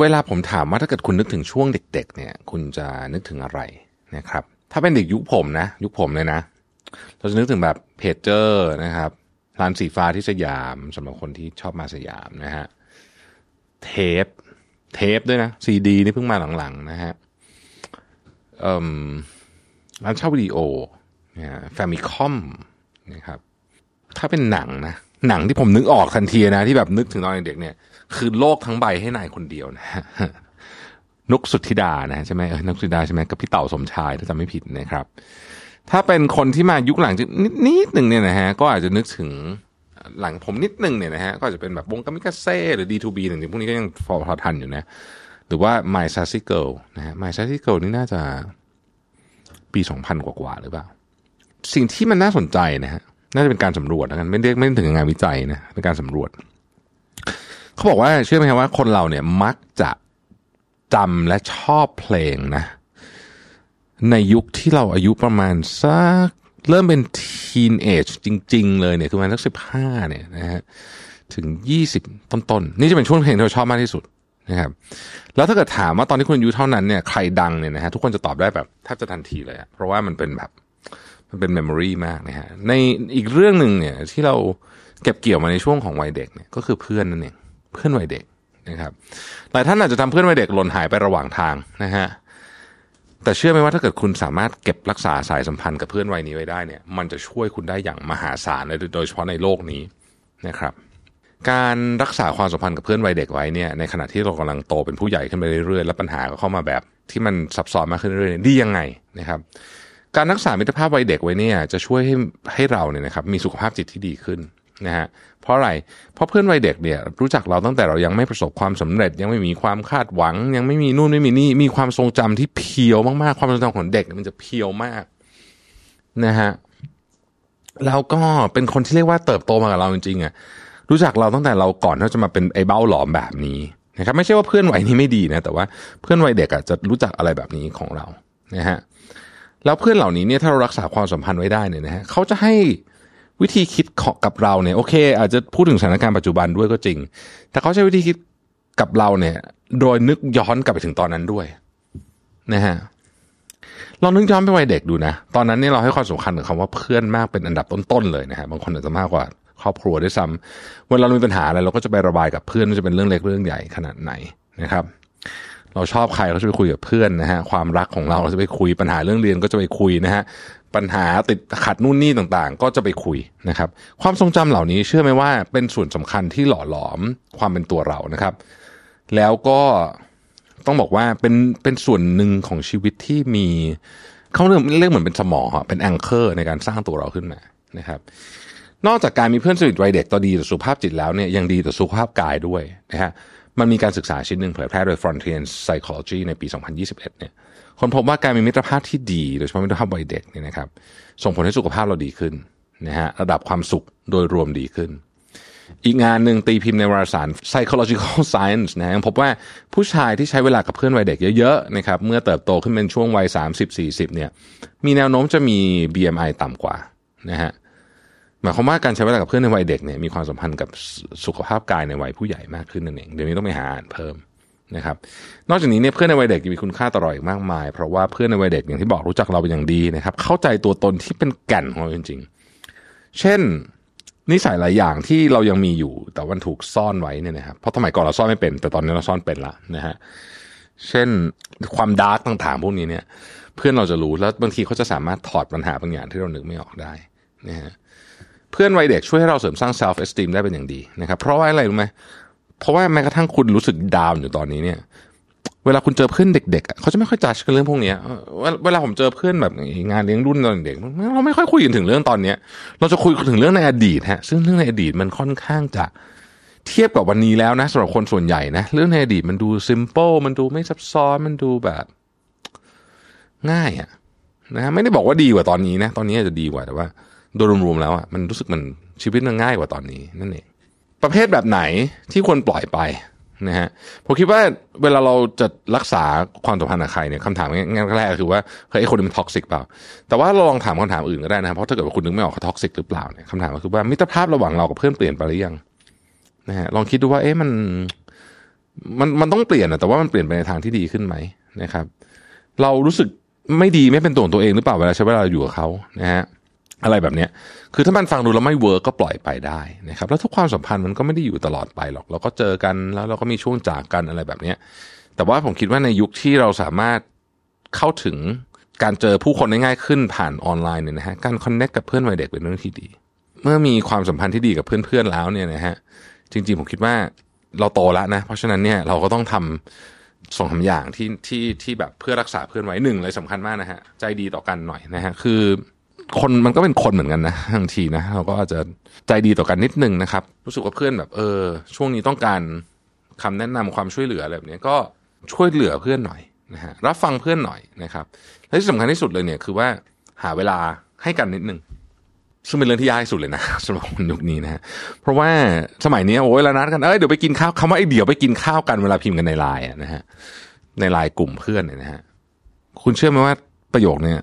เวลาผมถามว่าถ้าเกิดคุณนึกถึงช่วงเด็ก ๆ เนี่ย คุณจะนึกถึงอะไรนะครับ ถ้าเป็นเด็กยุคผมนะ ยุคผมเลยนะ เราจะนึกถึงแบบเพจเจอร์นะครับร้านสีฟ้าที่สยามสำหรับคนที่ชอบมาสยามนะฮะเทป เทปด้วยนะซีดีนี่เพิ่งมาหลังๆนะฮะร้านเช่าวิดีโอนะฮะแฟมิคอมนะครับถ้าเป็นหนังนะ หนังที่ผมนึกออกทันทีนะที่แบบนึกถึงตอนเด็กเนี่ยคือโลกทั้งใบให้นายคนเดียวนะนุกสุธิดานะใช่ไหมเออนุกสุธิดาใช่ไหมกับพี่เต่าสมชายถ้าจำไม่ผิดนะครับ ถ้าเป็นคนที่มายุคหลังจะนิดนิดหนึ่งเนี่ยนะฮะก็อาจจะนึกถึงหลังผมนิดหนึ่งเนี่ยนะฮะก็อาจจะเป็นแบบวงกามิกาเซ่หรือ D2B หนึ่งพวกนี้ก็ยังพอพอทันอยู่นะ หรือว่า My Sassy Girl นะฮะ My Sassy Girl นี่น่าจะปี 2000 กว่าๆหรือเปล่า สิ่งที่มันน่าสนใจนะฮะ น่าจะเป็นการสำรวจแล้วกันไม่เรียกไม่ถึงงานวิจัยนะเป็นการสำรวจ เขาบอกว่าเชื่อไหมครับว่าคนเราเนี่ยมักจะจำและชอบเพลงนะ ในยุคที่เราอายุประมาณสักเริ่มเป็นทีนเอจจริง ๆ เลยเนี่ยคือประมาณสักสิบห้าเนี่ยนะฮะถึงยี่สิบต้นๆนี่จะเป็นช่วงเพลงที่เราชอบมากที่สุดนะครับ แล้วถ้าเกิดถามว่าตอนที่คุณอายุเท่านั้นเนี่ยใครดังเนี่ยนะฮะทุกคนจะตอบได้แบบแทบจะทันทีเลยอะเพราะว่ามันเป็นแบบ มันเป็น memory มากนะฮะในอีกเรื่องหนึ่งเนี่ยที่เราเก็บเกี่ยวมาในช่วงของวัยเด็กเนี่ยก็คือเพื่อนนั่นเองเพื่อนวัยเด็กนะครับหลายท่านอาจจะทำเพื่อนวัยเด็กหล่นหายไประหว่างทางนะฮะแต่เชื่อไหมว่าถ้าเกิดคุณสามารถเก็บรักษาสายสัมพันธ์กับเพื่อนวัยนี้ไว้ได้เนี่ยมันจะช่วยคุณได้อย่างมหาศาลเลยโดยเฉพาะในโลกนี้นะครับการรักษาความสัมพันธ์กับเพื่อนวัยเด็กไว้เนี่ยในขณะที่เรากำลังโตเป็นผู้ใหญ่ขึ้นไปเรื่อยๆ แล้วปัญหาก็เข้ามาแบบที่มันซับซ้อนมากขึ้นเรื่อยๆดียังไงนะครับ การรักษามิตรภาพวัยเด็กไว้เนี่ยจะช่วยให้ให้เราเนี่ยนะครับมีสุขภาพจิตที่ดีขึ้นนะฮะเพราะอะไรเพราะเพื่อนวัยเด็กเนี่ยรู้จักเราตั้งแต่เรายังไม่ประสบความสำเร็จ ยังไม่มีความคาดหวัง ยังไม่มีนู่นไม่มีนี่มีความทรงจำที่เพียวมากๆ ความทรงจำของเด็กมันจะเพียวมากนะฮะแล้วก็เป็นคนที่เรียกว่าเติบโตมากับเราจริงๆอะรู้จักเราตั้งแต่เราก่อนที่จะมาเป็นไอ้เบ้าหลอมแบบนี้นะครับไม่ใช่ว่าเพื่อนวัยนี้ไม่ดีนะแต่ว่าเพื่อนวัยเด็กอะจะรู้จักอะไรแบบนี้ของเรานะฮะ แล้วเพื่อนเหล่านี้เนี่ยถ้าเรารักษาความสัมพันธ์ไว้ได้เนี่ยนะฮะเขาจะให้วิธีคิดกับเราเนี่ยโอเค อาจจะพูดถึงสถานการณ์ปัจจุบันด้วยก็จริง แต่เขาใช้วิธีคิดกับเราเนี่ย โดยนึกย้อนกลับไปถึงตอนนั้นด้วยนะฮะลองนึกย้อนไปวัยเด็กดูนะ ตอนนั้นเนี่ยเราให้ความสำคัญกับคำว่าเพื่อนมากเป็นอันดับต้นๆเลยนะฮะบางคนอาจจะมากกว่าครอบครัวด้วยซ้ำเวลาเรามีปัญหาอะไรเราก็จะไประบายกับเพื่อนม่ว่าจะเป็นเรื่องเล็กเรื่องใหญ่ขนาดไหนนะครับ เราชอบใครเราจะไปคุยกับเพื่อนนะฮะความรักของเราเราจะไปคุยปัญหาเรื่องเรียนก็จะไปคุยนะฮะปัญหาติดขัดนู่นนี่ต่างๆ ก็จะไปคุยนะครับ ความทรงจำเหล่านี้เชื่อไหมว่าเป็นส่วนสำคัญที่หล่อหลอมความเป็นตัวเรานะครับ แล้วก็ต้องบอกว่าเป็นเป็นส่วนหนึ่งของชีวิตที่มีเขาเรียกเรียกเหมือนเป็นสมองอะเป็นแองเกอร์ในการสร้างตัวเราขึ้นมานะครับ นอกจากการมีเพื่อนสนิทวัยเด็กต่อดีต่อสุขภาพจิตแล้วเนี่ยยังดีต่อสุขภาพกายด้วยนะฮะ มันมีการศึกษาชิ้นหนึ่งเผยแพร่โดย Frontier Psychology ในปี 2021 เนี่ยคนพบว่าการมีมิตรภาพที่ดี โดยเฉพาะมิตรภาพวัยเด็กเนี่ยนะครับ ส่งผลให้สุขภาพเราดีขึ้นนะฮะระดับความสุขโดยรวมดีขึ้น อีกงานหนึ่งตีพิมพ์ในวารสาร Psychological Science นะฮะพบว่าผู้ชายที่ใช้เวลากับเพื่อนวัยเด็กเยอะๆนะครับเมื่อเติบโตขึ้นเป็นช่วงวัย 30-40 เนี่ยมีแนวโน้มจะมี BMI ต่ำกว่านะฮะ หมายความว่าการใช้เวลากับเพื่อนในวัยเด็กเนี่ยมีความสัมพันธ์กับสุขภาพกายในวัยผู้ใหญ่มากขึ้นนั่นเองเดี๋ยวนี้ต้องไปหาอ่านเพิ่มนะครับ นอกจากนี้เนี่ยเพื่อนในวัยเด็กยังมีคุณค่าต่อเราอีกมากมาย เพราะว่าเพื่อนในวัยเด็กอย่างที่บอกรู้จักเราเป็นอย่างดีนะครับ เข้าใจตัวตนที่เป็นแก่นของเราจริง ๆ เช่นนิสัยหลายอย่างที่เรายังมีอยู่แต่วันถูกซ่อนไว้เนี่ยนะครับเพราะสมัยก่อนเราซ่อนไม่เป็น แต่ตอนนี้เราซ่อนเป็นละนะฮะเช่นความดาร์กต่างๆพวกนี้เนี่ย เพื่อนเราจะรู้แล้วบางทีเขาจะสามารถถอดปัญหาบางอย่างที่เรานึกไม่ออกได้นะฮะ เพื่อนวัยเด็กช่วยให้เราเสริมสร้าง self esteem ได้เป็นอย่างดีนะครับ เพราะว่าอะไรรู้ไหมเพราะว่าแม้กระทั่งคุณรู้สึกดาวน์อยู่ตอนนี้เนี่ย เวลาคุณเจอเพื่อนเด็กๆเขาจะไม่ค่อยจัดกันเรื่องพวกนี้เวลาผมเจอเพื่อนแบบงานเลี้ยงรุ่นตอนเด็กเราไม่ค่อยคุยกันถึงเรื่องตอนเนี้ย เราจะคุยถึงเรื่องในอดีตฮะ ซึ่งเรื่องในอดีตมันค่อนข้างจะเทียบกับวันนี้แล้วนะสำหรับคนส่วนใหญ่นะเรื่องในอดีตมันดู simple มันดูไม่ซับซ้อนมันดูแบบง่ายอะนะไม่ได้บอกว่าดีกว่าตอนนี้นะ ตอนนี้อาจจะดีกว่าแต่ว่า โดยรวมๆแล้วอะมันรู้สึกมันชีวิตมันง่ายกว่าตอนนี้นั่นเองประเภทแบบไหนที่ควรปล่อยไปนะฮะผมคิดว่าเวลาเราจะรักษาความสัมพันธ์กับใครเนี่ยคำถามง่ายๆแรกคือว่าเฮ้ยไอ้คนนี้มัน toxic เปล่า แต่ว่าเราลองถามคำถามอื่นก็ได้นะเพราะถ้าเกิดว่าคุณนึกไม่ออกเขา toxic หรือเปล่าเนี่ยคำถามก็คือว่ามิตรภาพระหว่างเรากับเพื่อนเปลี่ยนไปหรือยังนะฮะลองคิดดูว่าเอ๊ะมันมันมันต้องเปลี่ยนนะแต่ว่ามันเปลี่ยนไปในทางที่ดีขึ้นไหมนะครับ เรารู้สึกไม่ดีไม่เป็นตัวของตัวเองหรือเปล่าเวลาใช้เวลาอยู่กับเขานะฮะ อะไรแบบนี้คือถ้ามันฟังดูแล้วไม่ work ก็ปล่อยไปได้นะครับ แล้วทุกความสัมพันธ์มันก็ไม่ได้อยู่ตลอดไปหรอก เราก็เจอกันแล้วเราก็มีช่วงจากกันอะไรแบบนี้แต่ว่าผมคิดว่าในยุคที่เราสามารถเข้าถึงการเจอผู้คนได้ง่ายขึ้นผ่านออนไลน์เนี่ยนะฮะ การ connect กับเพื่อนวัยเด็กเป็นเรื่องที่ดี เมื่อมีความสัมพันธ์ที่ดีกับเพื่อนๆแล้วเนี่ยนะฮะ จริงๆผมคิดว่าเราโตแล้วนะ เพราะฉะนั้นเนี่ยเราก็ต้องทำสองสาอย่างที่ที่ที่แบบเพื่อรักษาเพื่อนไว้หนึ่งเลยสำคัญมากนะฮะ ใจดีต่อกันหน่อยนะฮะ คือ คนมันก็เป็นคนเหมือนกันนะบางทีนะเราก็อาจจะใจดีต่อกันนิดนึงนะครับ รู้สึกว่าเพื่อนแบบ เออ ช่วงนี้ต้องการคำแนะนำความช่วยเหลืออะไรแบบนี้ก็ช่วยเหลือเพื่อนหน่อยนะฮะรับฟังเพื่อนหน่อยนะครับและที่สำคัญที่สุดเลยเนี่ยคือว่าหาเวลาให้กันนิดนึงซึ่งเป็นเรื่องที่ยากที่สุดเลยนะสำหรับคนยุคนี้นะฮะเพราะว่าสมัยนี้โอ้ยเรานัดกันเอ้ยเดี๋ยวไปกินข้าวคำว่าไอ้เดี๋ยวไปกินข้าวกันเวลาพิมพ์กันในไลน์นะฮะในไลน์กลุ่มเพื่อนเนี่ยนะฮะคุณเชื่อไหมว่าประโยคเนี่ย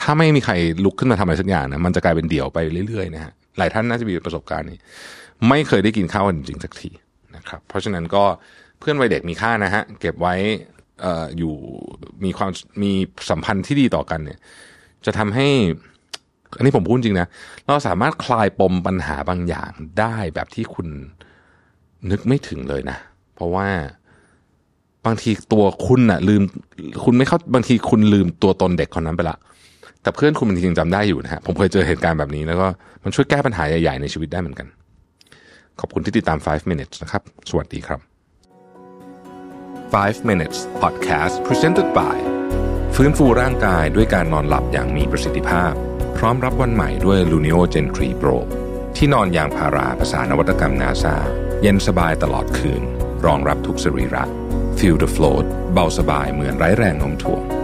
ถ้าไม่มีใครลุกขึ้นมาทำอะไรสักอย่างนะมันจะกลายเป็นเดี่ยวไปเรื่อยๆนะฮะหลายท่านน่าจะมีประสบการณ์นี้ ไม่เคยได้กินข้าวจริงๆสักทีนะครับ เพราะฉะนั้นก็เพื่อนวัยเด็กมีค่านะฮะเก็บไว้เอ่ออยู่มีความมีสัมพันธ์ที่ดีต่อกันเนี่ย จะทำให้ อันนี้ผมพูดจริงนะเราสามารถคลายปมปัญหาบางอย่างได้แบบที่คุณนึกไม่ถึงเลยนะ เพราะว่า บางทีตัวคุณน่ะ ลืม คุณไม่เข้าบางทีคุณลืมตัวตนเด็กคนนั้นไปละแต่เพื่อนคุณมันจริงจำได้อยู่นะฮะผมเคยเจอเหตุการณ์แบบนี้แล้วก็มันช่วยแก้ปัญหาใหญ่ๆในชีวิตได้เหมือนกัน ขอบคุณที่ติดตาม 5 minutes นะครับ สวัสดีครับ 5 minutes podcast presented by ฟื้นฟูร่างกายด้วยการนอนหลับอย่างมีประสิทธิภาพ พร้อมรับวันใหม่ด้วย Luno Gen 3 Pro ที่นอนยางพาราภาษานวัตกรรมนาซาเย็นสบายตลอดคืน รองรับทุกสรีระ Feel the float เบาสบายเหมือนไร้แรงโน้มถ่วง